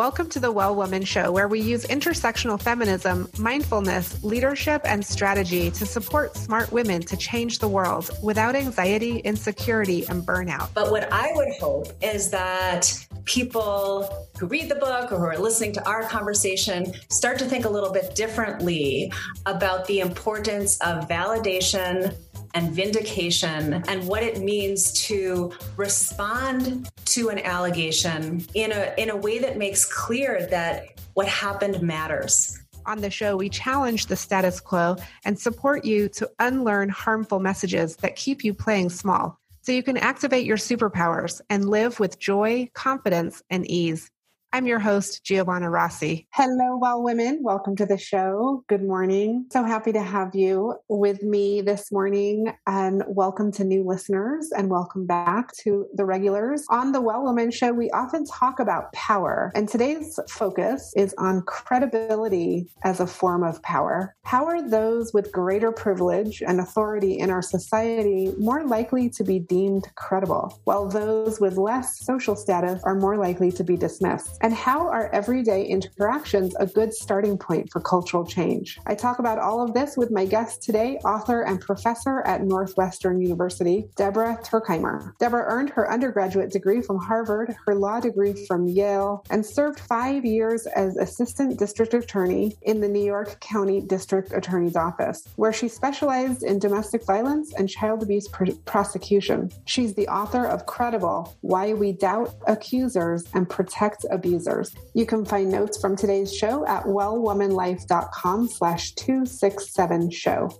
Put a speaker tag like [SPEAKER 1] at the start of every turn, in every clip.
[SPEAKER 1] Welcome to the Well Woman Show, where we use intersectional feminism, mindfulness, leadership, and strategy to support smart women to change the world without anxiety, insecurity, and burnout.
[SPEAKER 2] But what I would hope is that people who read the book or who are listening to our conversation start to think a little bit differently about the importance of validation and vindication and what it means to respond to an allegation in a in a way that makes clear that what happened matters.
[SPEAKER 1] On the show, we challenge the status quo and support you to unlearn harmful messages that keep you playing small so you can activate your superpowers and live with joy, confidence, and ease. I'm your host, Giovanna Rossi. Hello, well women. Welcome to the show. Good morning. So happy to have you with me this morning and welcome to new listeners and welcome back to the regulars. On the Well Woman show, we often talk about power and today's focus is on credibility as a form of power. How are those with greater privilege and authority in our society more likely to be deemed credible, while those with less social status are more likely to be dismissed? And how are everyday interactions a good starting point for cultural change? I talk about all of this with my guest today, author and professor at Northwestern University, Deborah Tuerkheimer. Deborah earned her undergraduate degree from Harvard, her law degree from Yale, and served five years as assistant district attorney in the New York County District Attorney's Office, where she specialized in domestic violence and child abuse pr- prosecution. She's the author of Credible Why We Doubt Accusers and Protect Abusers. You can find notes from today's show at wellwomanlife.com slash 267 show.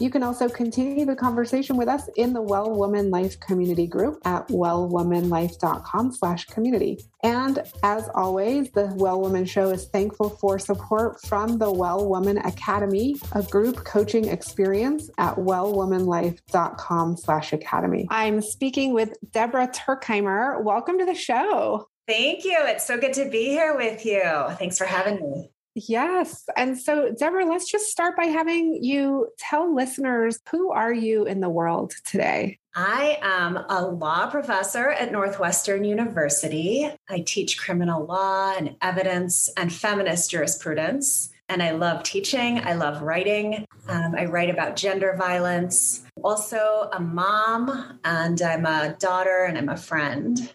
[SPEAKER 1] You can also continue the conversation with us in the Well Woman Life community group at wellwomanlife.com slash community. And as always, the Well Woman Show is thankful for support from the Well Woman Academy, a group coaching experience at wellwomanlife.com slash academy. I'm speaking with Deborah Tuerkheimer. Welcome to the show.
[SPEAKER 2] Thank you. It's so good to be here with you. Thanks for having me.
[SPEAKER 1] Yes. And so, Deborah, let's just start by having you tell listeners who are you in the world today?
[SPEAKER 2] I am a law professor at Northwestern University. I teach criminal law and evidence and feminist jurisprudence. And I love teaching. I love writing. Um, I write about gender violence. Also, a mom, and I'm a daughter, and I'm a friend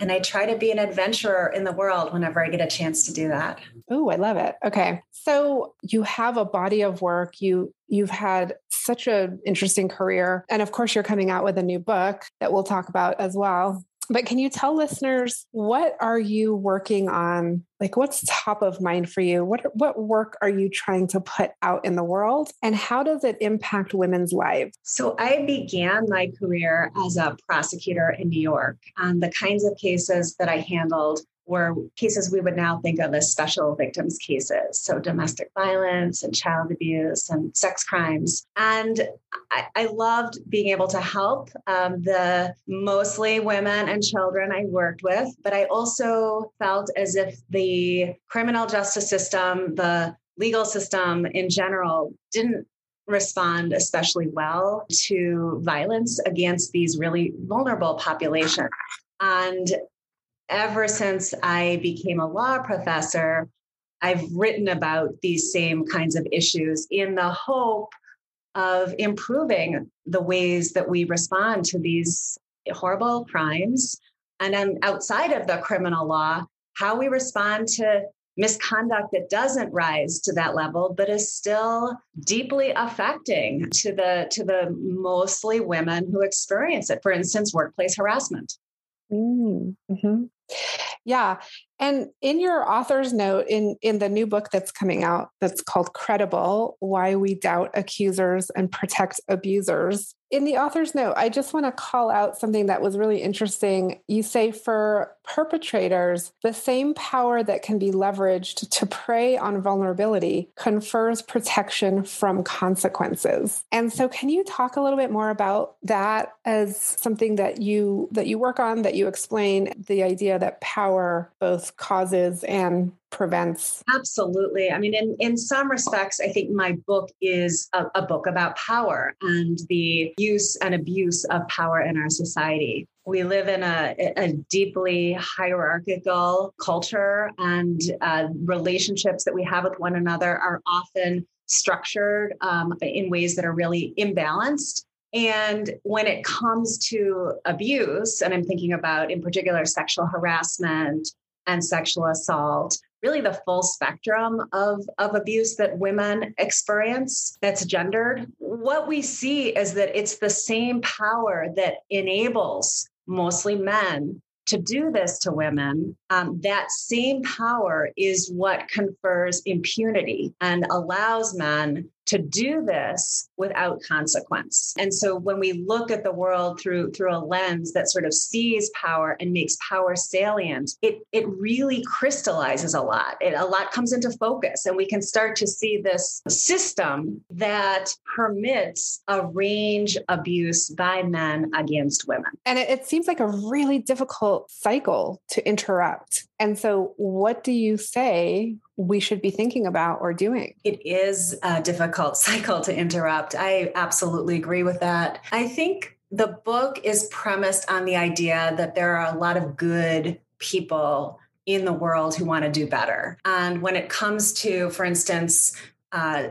[SPEAKER 2] and I try to be an adventurer in the world whenever I get a chance to do that.
[SPEAKER 1] Oh, I love it. Okay. So you have a body of work. You you've had such an interesting career. And of course you're coming out with a new book that we'll talk about as well but can you tell listeners what are you working on? Like what's top of mind for you? What what work are you trying to put out in the world? And how does it impact women's lives?
[SPEAKER 2] So i began my career as a prosecutor in new york and the kinds of cases that i handled were cases we would now think of as special victims cases. So, domestic violence and child abuse and sex crimes. And I, I loved being able to help um, the mostly women and children I worked with. But I also felt as if the criminal justice system, the legal system in general, didn't respond especially well to violence against these really vulnerable populations. And ever since I became a law professor, I've written about these same kinds of issues in the hope of improving the ways that we respond to these horrible crimes. And then outside of the criminal law, how we respond to misconduct that doesn't rise to that level but is still deeply affecting to the to the mostly women who experience it for instance workplace harassment
[SPEAKER 1] mm-hmm. Yeah. And in your author's note in in the new book that's coming out that's called Credible: Why We Doubt Accusers and Protect Abusers. In the author's note, I just want to call out something that was really interesting. You say for perpetrators, the same power that can be leveraged to prey on vulnerability confers protection from consequences. And so can you talk a little bit more about that as something that you that you work on that you explain the idea that power both causes and prevents.
[SPEAKER 2] Absolutely. I mean in in some respects i think my book is a, a, book about power and the use and abuse of power in our society. We live in a, a deeply hierarchical culture and uh, relationships that we have with one another are often structured um, in ways that are really imbalanced. And when it comes to abuse, and I'm thinking about in particular sexual harassment and sexual assault, really the full spectrum of, of abuse that women experience that's gendered, what we see is that it's the same power that enables mostly men to do this to women, um, that same power is what confers impunity and allows men to do this without consequence. And so when we look at the world through through a lens that sort of sees power and makes power salient, it it really crystallizes a lot. It a lot comes into focus and we can start to see this system that permits a range abuse by men against women.
[SPEAKER 1] And it, it seems like a really difficult cycle to interrupt. And so what do you say we should be thinking about or doing.
[SPEAKER 2] It is a difficult cycle to interrupt. I absolutely agree with that. I think the book is premised on the idea that there are a lot of good people in the world who want to do better. And when it comes to, for instance, uh,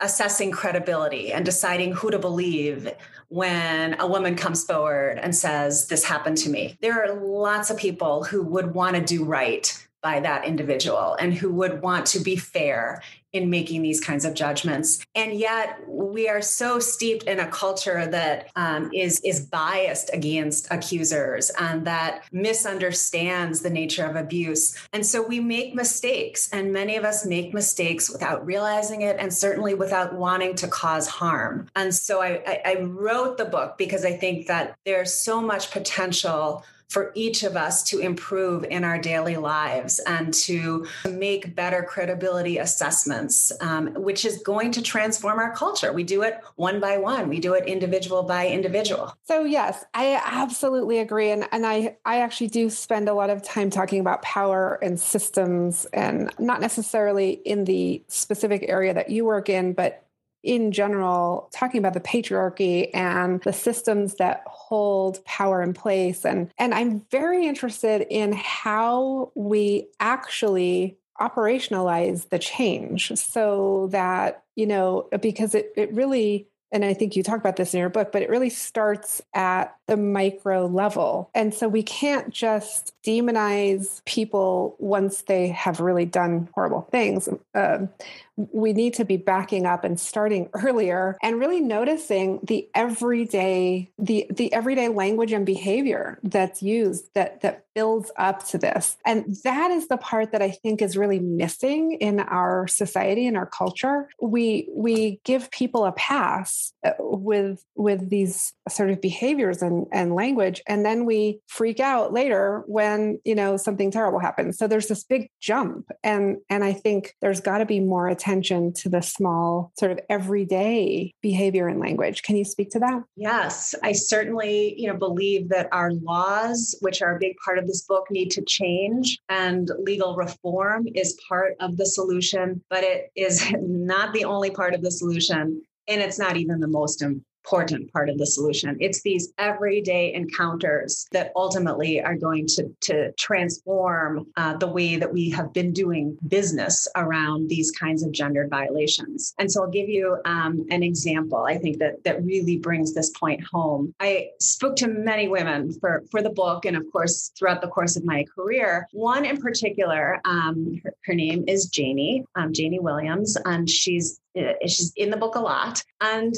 [SPEAKER 2] assessing credibility and deciding who to believe when a woman comes forward and says, This happened to me. There are lots of people who would want to do right by that individual and who would want to be fair in making these kinds of judgments. And yet we are so steeped in a culture that um, is is biased against accusers and that misunderstands the nature of abuse. And so we make mistakes, and many of us make mistakes without realizing it, and certainly without wanting to cause harm. And so I, I, I wrote the book because I think that there's so much potential for each of us to improve in our daily lives and to make better credibility assessments, um, which is going to transform our culture. We do it one by one, we do it individual by individual.
[SPEAKER 1] So, yes, I absolutely agree. And, and I, I actually do spend a lot of time talking about power and systems, and not necessarily in the specific area that you work in, but in general talking about the patriarchy and the systems that hold power in place and and I'm very interested in how we actually operationalize the change so that you know because it it really and I think you talk about this in your book, but it really starts at the micro level. And so we can't just demonize people once they have really done horrible things. Um, we need to be backing up and starting earlier and really noticing the everyday the the everyday language and behavior that's used that that builds up to this. And that is the part that i think is really missing in our society and our culture. We we give people a pass uh, with with these sort of behaviors and and language and then we freak out later when you know something terrible happens. So there's this big jump and and i think there's got to be more attention attention to the small sort of everyday behavior and language. Can you speak to that?
[SPEAKER 2] Yes, I certainly, you know, believe that our laws, which are a big part of this book, need to change and legal reform is part of the solution, but it is not the only part of the solution and it's not even the most important part of the solution. It's these everyday encounters that ultimately are going to, to transform uh, the way that we have been doing business around these kinds of gendered violations. And so I'll give you um, an example. I think that that really brings this point home. I spoke to many women for, for the book and, of course, throughout the course of my career. One in particular, um, her, her, name is Janie, um, Janie Williams, and she's uh, she's in the book a lot. And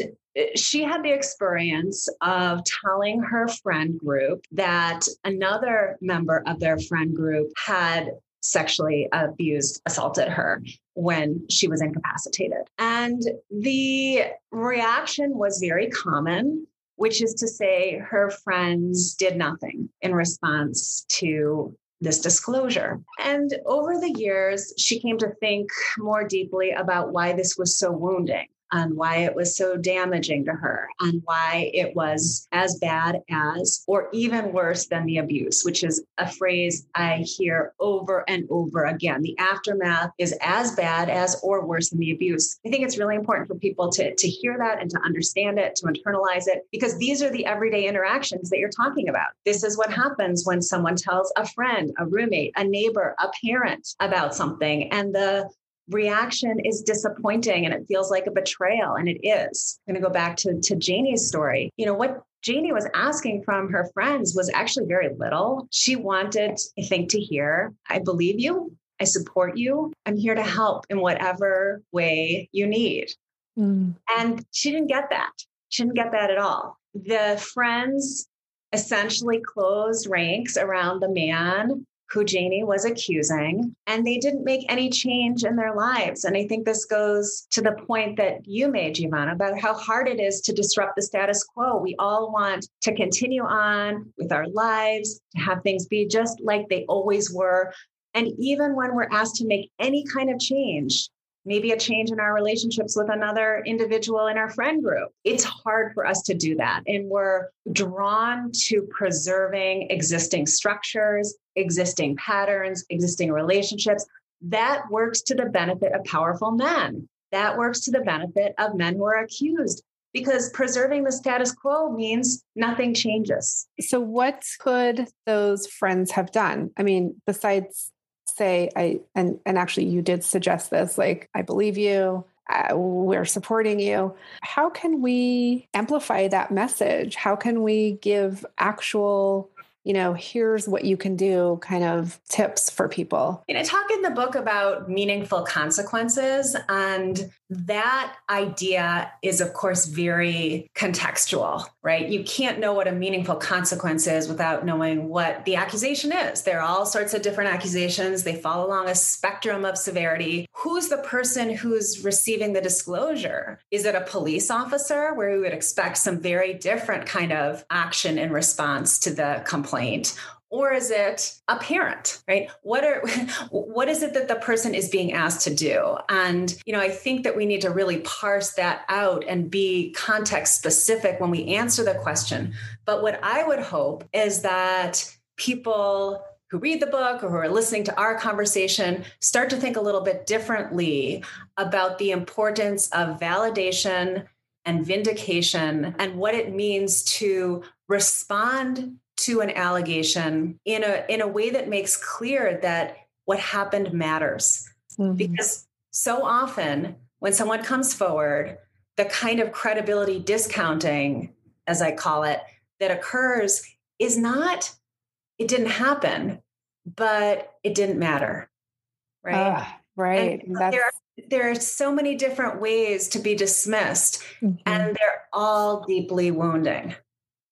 [SPEAKER 2] she had the experience of telling her friend group that another member of their friend group had sexually abused, assaulted her when she was incapacitated. And the reaction was very common, which is to say her friends did nothing in response to this disclosure. And over the years, she came to think more deeply about why this was so wounding and why it was so damaging to her and why it was as bad as or even worse than the abuse, which is a phrase I hear over and over again. The aftermath is as bad as or worse than the abuse. I think it's really important for people to, to hear that and to understand it, to internalize it, because these are the everyday interactions that you're talking about. This is what happens when someone tells a friend, a roommate, a neighbor, a parent about something. And the reaction is disappointing and it feels like a betrayal and it is. I'm going to go back to, to janie's story. You know what janie was asking from her friends was actually very little. She wanted i think to hear i believe you. I support you. I'm here to help in whatever way you need. Mm. and she didn't get that. She didn't get that at all. The friends essentially closed ranks around the man who Janie was accusing, and they didn't make any change in their lives. And I think this goes to the point that you made, Giovanna, about how hard it is to disrupt the status quo. We all want to continue on with our lives, to have things be just like they always were. And even when we're asked to make any kind of change, maybe a change in our relationships with another individual in our friend group. It's hard for us to do that. And we're drawn to preserving existing structures, existing patterns, existing relationships. That works to the benefit of powerful men. That works to the benefit of men who are accused because preserving the status quo means nothing changes.
[SPEAKER 1] So, what could those friends have done? I mean, besides say i and and actually you did suggest this like i believe you uh, we're supporting you how can we amplify that message how can we give actual you know, here's what you can do kind of tips for people.
[SPEAKER 2] And I talk in the book about meaningful consequences. And that idea is, of course, very contextual, right? You can't know what a meaningful consequence is without knowing what the accusation is. There are all sorts of different accusations, they fall along a spectrum of severity. Who's the person who's receiving the disclosure? Is it a police officer where we would expect some very different kind of action in response to the complaint? or is it a parent right what are what is it that the person is being asked to do and you know i think that we need to really parse that out and be context specific when we answer the question but what i would hope is that people who read the book or who are listening to our conversation start to think a little bit differently about the importance of validation and vindication and what it means to respond to an allegation in a in a way that makes clear that what happened matters mm-hmm. because so often when someone comes forward the kind of credibility discounting as i call it that occurs is not it didn't happen but it didn't matter right uh,
[SPEAKER 1] right
[SPEAKER 2] there are there are so many different ways to be dismissed mm-hmm. and they're all deeply wounding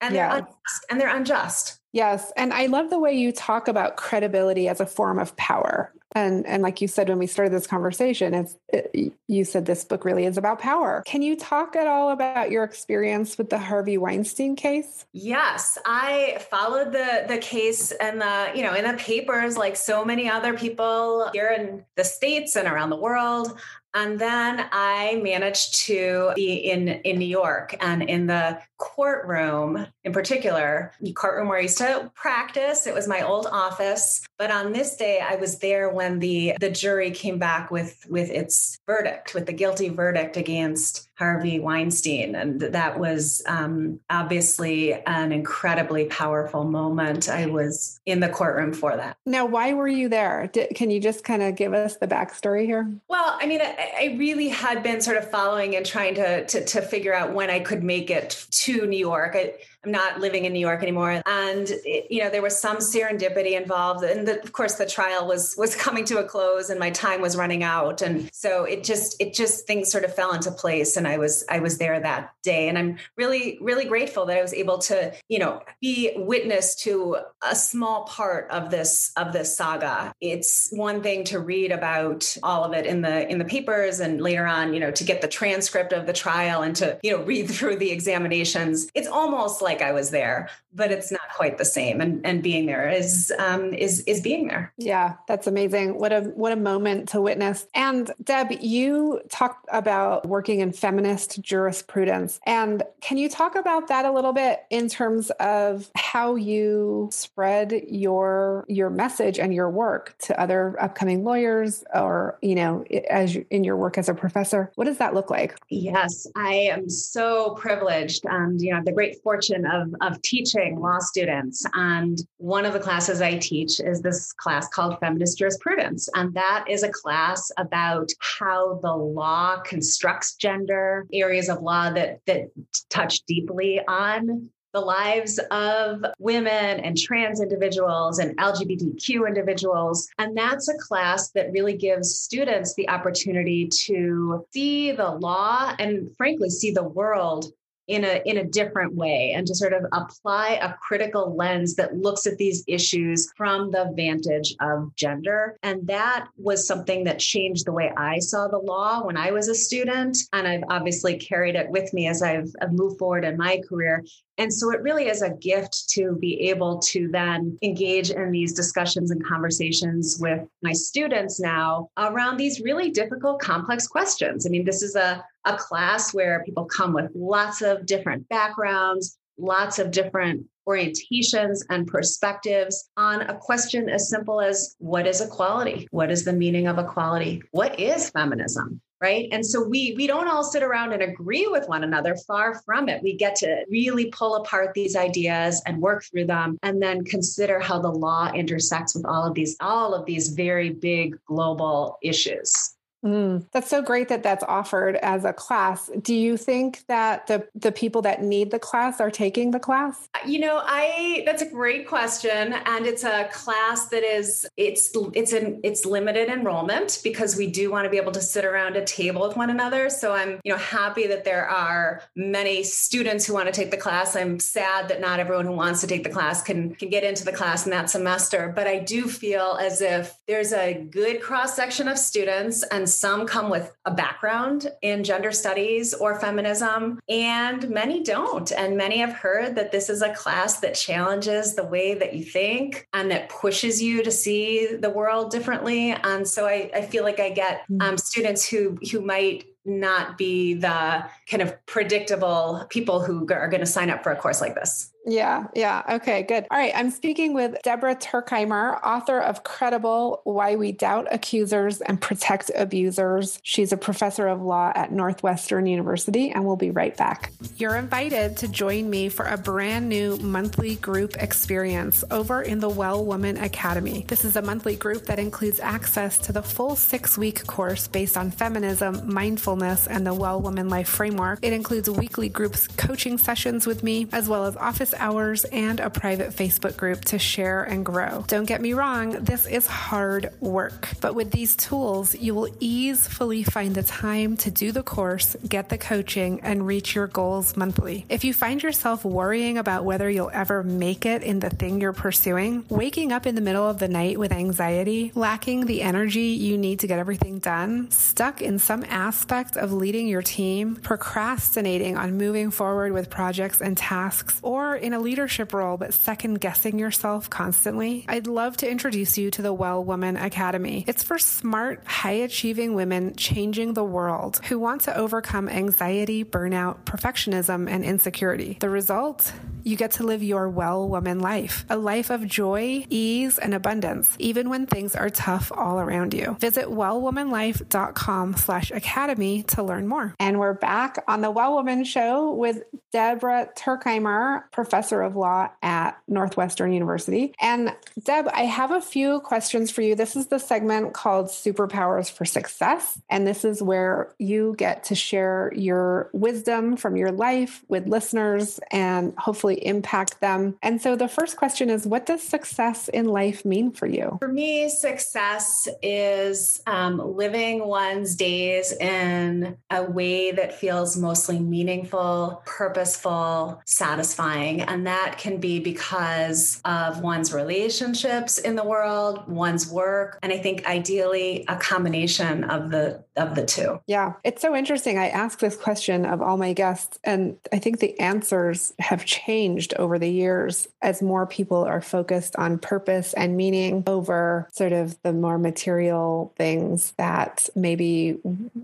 [SPEAKER 2] and they're yeah. unjust, and they're unjust.
[SPEAKER 1] Yes, and I love the way you talk about credibility as a form of power. And and like you said when we started this conversation, it's it, you said this book really is about power. Can you talk at all about your experience with the Harvey Weinstein case?
[SPEAKER 2] Yes, I followed the the case and the you know in the papers like so many other people here in the states and around the world. And then I managed to be in, in New York and in the courtroom in particular, the courtroom where I used to practice. It was my old office. But on this day, I was there when the, the jury came back with, with its verdict, with the guilty verdict against Harvey Weinstein. And that was um, obviously an incredibly powerful moment. I was in the courtroom for that.
[SPEAKER 1] Now, why were you there? Did, can you just kind of give us the backstory here?
[SPEAKER 2] Well, I mean, I, I, really had been sort of following and trying to, to, to figure out when I could make it to New York. I, I'm not living in New York anymore. And, it, you know, there was some serendipity involved. And the, of course, the trial was, was coming to a close and my time was running out. And so it just, it just, things sort of fell into place. And I was, I was there that day. And I'm really, really grateful that I was able to, you know, be witness to a small part of this, of this saga. It's one thing to read about all of it in the, in the papers and later on, you know, to get the transcript of the trial and to, you know, read through the examinations. It's almost like like I was there, but it's not quite the same. And and being there is um, is is being there.
[SPEAKER 1] Yeah, that's amazing. What a what a moment to witness. And Deb, you talked about working in feminist jurisprudence. And can you talk about that a little bit in terms of how you spread your your message and your work to other upcoming lawyers or, you know, as you, in your work as a professor? What does that look like?
[SPEAKER 2] Yes, I am so privileged and you know, the great fortune of of teaching law students and one of the classes I teach is this class called Feminist Jurisprudence and that is a class about how the law constructs gender, areas of law that that touch deeply on the lives of women and trans individuals and LGBTQ individuals. And that's a class that really gives students the opportunity to see the law and, frankly, see the world in a in a different way and to sort of apply a critical lens that looks at these issues from the vantage of gender. And that was something that changed the way I saw the law when I was a student. And I've obviously carried it with me as I've, I've moved forward in my career and so it really is a gift to be able to then engage in these discussions and conversations with my students now around these really difficult, complex questions. I mean, this is a, a class where people come with lots of different backgrounds, lots of different orientations and perspectives on a question as simple as what is equality? What is the meaning of equality? What is feminism? Right? And so we we don't all sit around and agree with one another. Far from it. We get to really pull apart these ideas and work through them and then consider how the law intersects with all of these all of these very big global issues
[SPEAKER 1] Mm, that's so great that that's offered as a class. Do you think that the the people that need the class are taking the class?
[SPEAKER 2] Uh, you know, I that's a great question, and it's a class that is it's it's an it's limited enrollment because we do want to be able to sit around a table with one another. So I'm you know happy that there are many students who want to take the class. I'm sad that not everyone who wants to take the class can can get into the class in that semester, but I do feel as if there's a good cross section of students and and some come with a background in gender studies or feminism, and many don't. And many have heard that this is a class that challenges the way that you think and that pushes you to see the world differently. And so I, I feel like I get mm. um, students who who might not be the kind of predictable people who are going to sign up for a course like this.
[SPEAKER 1] Yeah, yeah. Okay, good. All right. I'm speaking with Deborah Tuerkheimer, author of Credible Why We Doubt Accusers and Protect Abusers. She's a professor of law at Northwestern University, and we'll be right back. You're invited to join me for a brand new monthly group experience over in the Well Woman Academy. This is a monthly group that includes access to the full six week course based on feminism, mindfulness, and the Well Woman Life framework. It includes weekly groups coaching sessions with me, as well as office hours and a private Facebook group to share and grow. Don't get me wrong, this is hard work, but with these tools, you will easily find the time to do the course, get the coaching, and reach your goals monthly. If you find yourself worrying about whether you'll ever make it in the thing you're pursuing, waking up in the middle of the night with anxiety, lacking the energy you need to get everything done, stuck in some aspect of leading your team, procrastinating on moving forward with projects and tasks, or in a leadership role but second guessing yourself constantly, I'd love to introduce you to the Well Woman Academy. It's for smart, high achieving women changing the world who want to overcome anxiety, burnout, perfectionism, and insecurity. The result? You get to live your well woman life, a life of joy, ease, and abundance, even when things are tough all around you. Visit wellwomanlife.com slash academy to learn more. And we're back on the Well Woman Show with Deborah Tuerkheimer, professor of law at Northwestern University. And Deb, I have a few questions for you. This is the segment called Superpowers for Success. And this is where you get to share your wisdom from your life with listeners and hopefully impact them. And so the first question is what does success in life mean for you?
[SPEAKER 2] For me, success is um, living one's days in a way that feels mostly meaningful, purposeful, satisfying. And that can be because of one's relationships in the world, one's work, and I think ideally a combination of the of the two.
[SPEAKER 1] Yeah, it's so interesting. I ask this question of all my guests, and I think the answers have changed over the years as more people are focused on purpose and meaning over sort of the more material things that maybe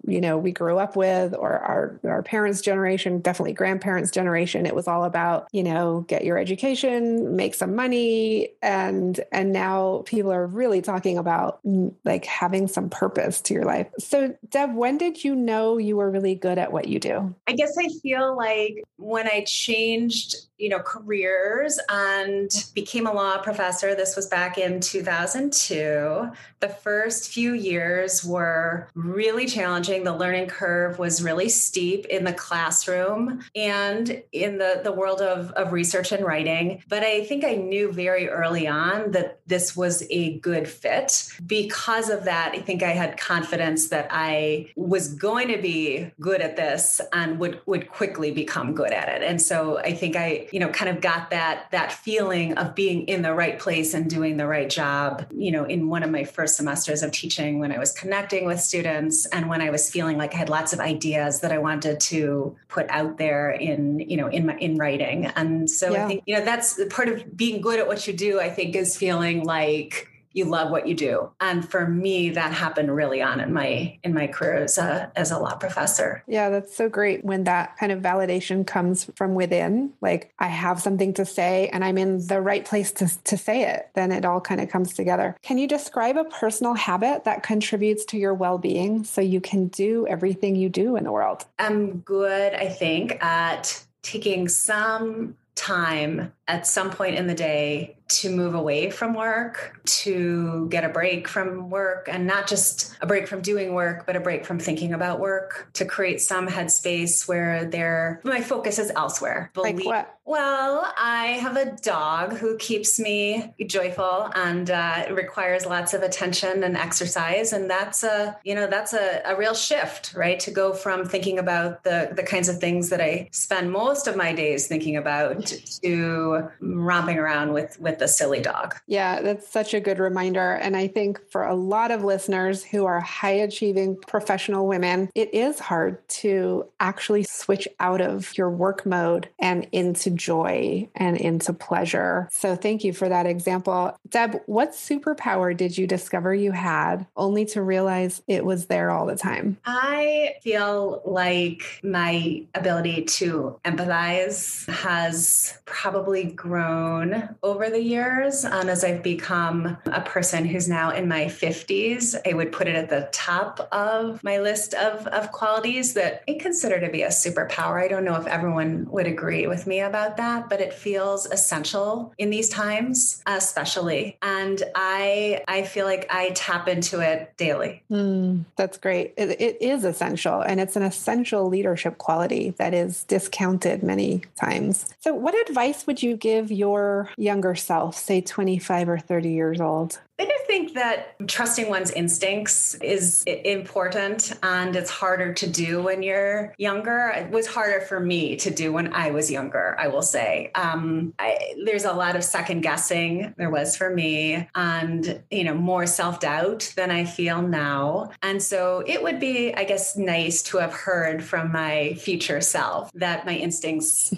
[SPEAKER 1] you know we grew up with or our our parents generation definitely grandparents generation it was all about you know get your education make some money and and now people are really talking about mm, like having some purpose to your life. So deb when did you know you were really good at what you do?
[SPEAKER 2] I guess i feel like when i changed you know careers and became a law professor. This was back in 2002 the first few years were really challenging. The learning curve was really steep in the classroom and in the the world of, of research and writing. But i think i knew very early on that this was a good fit. Because of that i think i had confidence that i was going to be good at this and would would quickly become good at it. And so i think i you know kind of got that that feeling of being in the right place and doing the right job you know in one of my first semesters of teaching when i was connecting with students and when i was feeling like i had lots of ideas that i wanted to put out there in you know in my in writing and so yeah. i think you know that's part of being good at what you do i think is feeling like you love what you do. And for me that happened really on in my in my career as a as a law professor.
[SPEAKER 1] Yeah that's so great when that kind of validation comes from within. Like i have something to say and i'm in the right place to, to say it then it all kind of comes together. Can you describe a personal habit that contributes to your well-being so you can do everything you do in the world?
[SPEAKER 2] I'm good i think at taking some time at some point in the day to move away from work, to get a break from work, and not just a break from doing work, but a break from thinking about work, to create some headspace where there my focus is elsewhere.
[SPEAKER 1] Believe, like what?
[SPEAKER 2] Well, I have a dog who keeps me joyful and uh, requires lots of attention and exercise, and that's a you know that's a, a real shift, right? To go from thinking about the the kinds of things that I spend most of my days thinking about to romping around with with the silly dog.
[SPEAKER 1] Yeah, that's such a good reminder. And I think for a lot of listeners who are high achieving professional women, it is hard to actually switch out of your work mode and into joy and into pleasure. So thank you for that example. Deb, what superpower did you discover you had only to realize it was there all the time?
[SPEAKER 2] I feel like my ability to empathize has probably grown over the years. And as I've become a person who's now in my 50s, I would put it at the top of my list of, of qualities that I consider to be a superpower. I don't know if everyone would agree with me about that, but it feels essential in these times, especially. And I I feel like I tap into it daily.
[SPEAKER 1] Mm, that's great. It, it is essential, and it's an essential leadership quality that is discounted many times. So, what advice would you give your younger self, say 25 or 30 years old?
[SPEAKER 2] I do think that trusting one's instincts is important and it's harder to do when you're younger. It was harder for me to do when I was younger, I will say. Um, I, there's a lot of second guessing, there was for me, and, you know, more self doubt than I feel now. And so it would be, I guess, nice to have heard from my future self that my instincts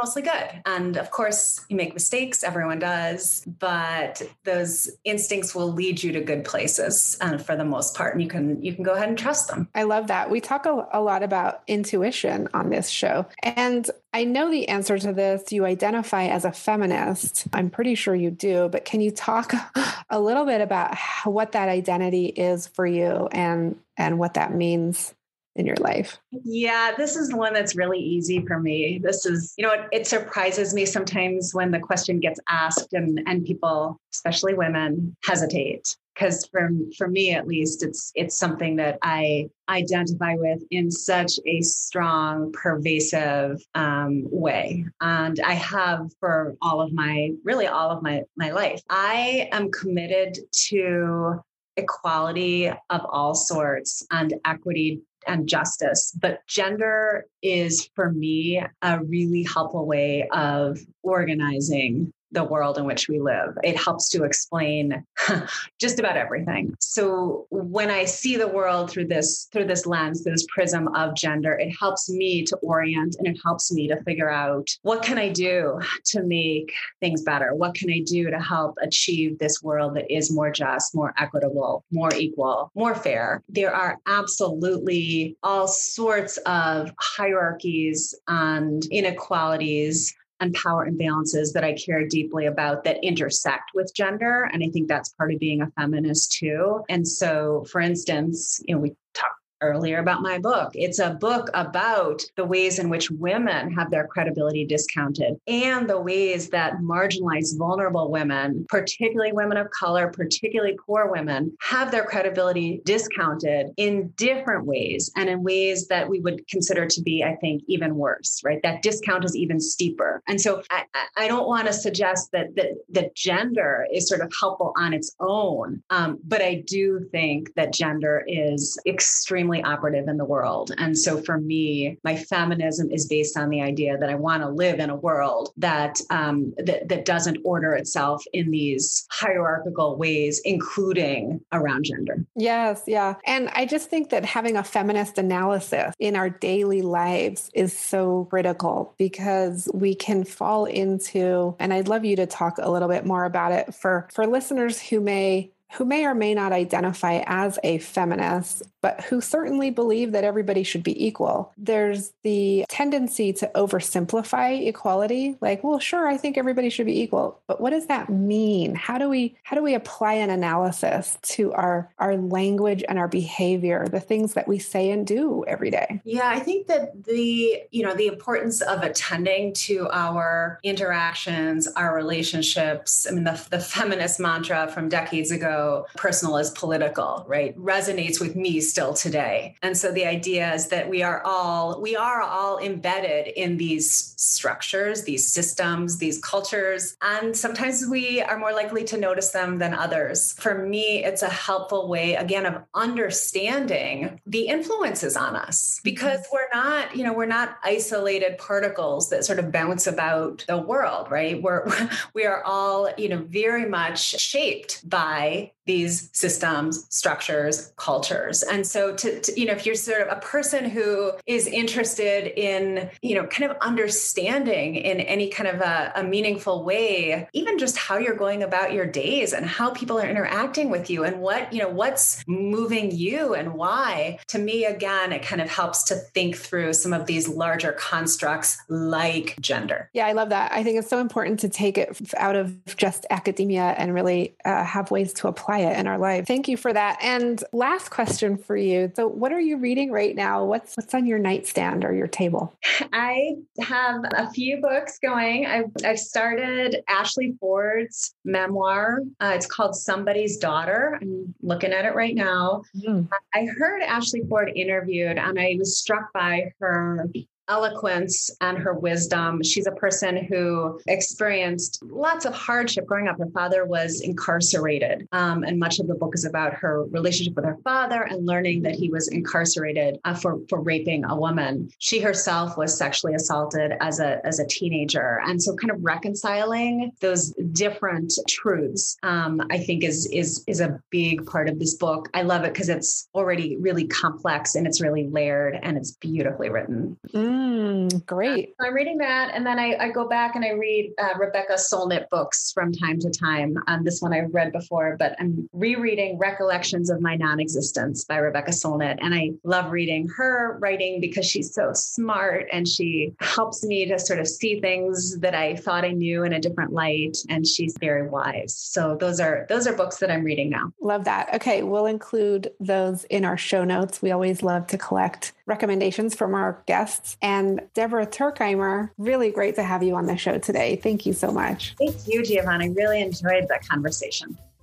[SPEAKER 2] mostly good. And of course, you make mistakes, everyone does, but those instincts will lead you to good places uh, for the most part and you can you can go ahead and trust them
[SPEAKER 1] i love that we talk a, a lot about intuition on this show and I know the answer to this. You identify as a feminist. I'm pretty sure you do, but can you talk a little bit about what that identity is for you and and what that means in your life?
[SPEAKER 2] Yeah, this is one that's really easy for me. This is, you know, it, it, surprises me sometimes when the question gets asked and, and people, especially women, hesitate. Because for, for me at least, it's it's something that I identify with in such a strong, pervasive um, way. And I have for all of my, really all of my, my life. I am committed to equality of all sorts and equity and justice. But gender is for me a really helpful way of organizing the world in which we live. It helps to explain just about everything. So when I see the world through this through this lens, through this prism of gender, it helps me to orient and it helps me to figure out what can I do to make things better? What can I do to help achieve this world that is more just, more equitable, more equal, more fair? There are absolutely all sorts of hierarchies and inequalities and power imbalances that I care deeply about that intersect with gender. And I think that's part of being a feminist too. And so, for instance, you know, we talked earlier about my book. It's a book about the ways in which women have their credibility discounted and the ways that marginalized, vulnerable women, particularly women of color, particularly poor women, have their credibility discounted in different ways and in ways that we would consider to be, I think, even worse, right? That discount is even steeper. And so I, I don't want to suggest that, that, that gender is sort of helpful on its own, um, but I do think that gender is extremely extremely operative in the world. And so for me, my feminism is based on the idea that I want to live in a world that, um, that, that doesn't order itself in these hierarchical ways, including around gender.
[SPEAKER 1] Yes, yeah. And I just think that having a feminist analysis in our daily lives is so critical because we can fall into, and I'd love you to talk a little bit more about it for, for listeners who may who may or may not identify as a feminist but who certainly believe that everybody should be equal. There's the tendency to oversimplify equality, like, well, sure, I think everybody should be equal, but what does that mean? How do we how do we apply an analysis to our our language and our behavior, the things that we say and do every day?
[SPEAKER 2] Yeah, I think that the, you know, the importance of attending to our interactions, our relationships, I mean the, the feminist mantra from decades ago, personal is political, right? Resonates with me still today. And so the idea is that we are all we are all embedded in these structures, these systems, these cultures, and sometimes we are more likely to notice them than others. For me, it's a helpful way again of understanding the influences on us because mm-hmm. we're not, you know, we're not isolated particles that sort of bounce about the world, right? We're we are all, you know, very much shaped by these systems, structures, cultures. And so to, to, you know, if you're sort of a person who is interested in, you know, kind of understanding in any kind of a, a meaningful way, even just how you're going about your days and how people are interacting with you and what, you know, what's moving you and why, to me, again, it kind of helps to think through some of these larger constructs like gender.
[SPEAKER 1] Yeah, I love that. I think it's so important to take it out of just academia and really uh, have ways to apply it in our life. Thank you for that. And last question for you. So what are you reading right now? What's what's on your nightstand or your table?
[SPEAKER 2] I have a few books going. I've, I've started Ashley Ford's memoir. Uh, it's called Somebody's Daughter. I'm looking at it right now. Mm. I heard Ashley Ford interviewed and I was struck by her eloquence and her wisdom. She's a person who experienced lots of hardship growing up. Her father was incarcerated, um, and much of the book is about her relationship with her father and learning that he was incarcerated uh, for for raping a woman. She herself was sexually assaulted as a as a teenager, and so kind of reconciling those different truths, um, I think, is is is a big part of this book. I love it because it's already really complex and it's really layered and it's beautifully written.
[SPEAKER 1] Mm. Mm, great.
[SPEAKER 2] So I'm reading that, and then I, I go back and I read uh, Rebecca Solnit books from time to time. Um, this one I've read before, but I'm rereading Recollections of My Non-Existence by Rebecca Solnit, and I love reading her writing because she's so smart and she helps me to sort of see things that I thought I knew in a different light, and she's very wise. So those are those are books that I'm reading now.
[SPEAKER 1] Love that. Okay, we'll include those in our show notes. We always love to collect recommendations from our guests. And Deborah Tuerkheimer, really great to have you on the show today. Thank you so much.
[SPEAKER 2] Thank you, Giovanna. I really enjoyed that conversation.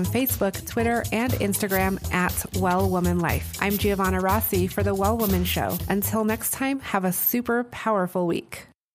[SPEAKER 1] on Facebook, Twitter, and Instagram at Well Woman Life. I'm Giovanna Rossi for The Well Woman Show. Until next time, have a super powerful week.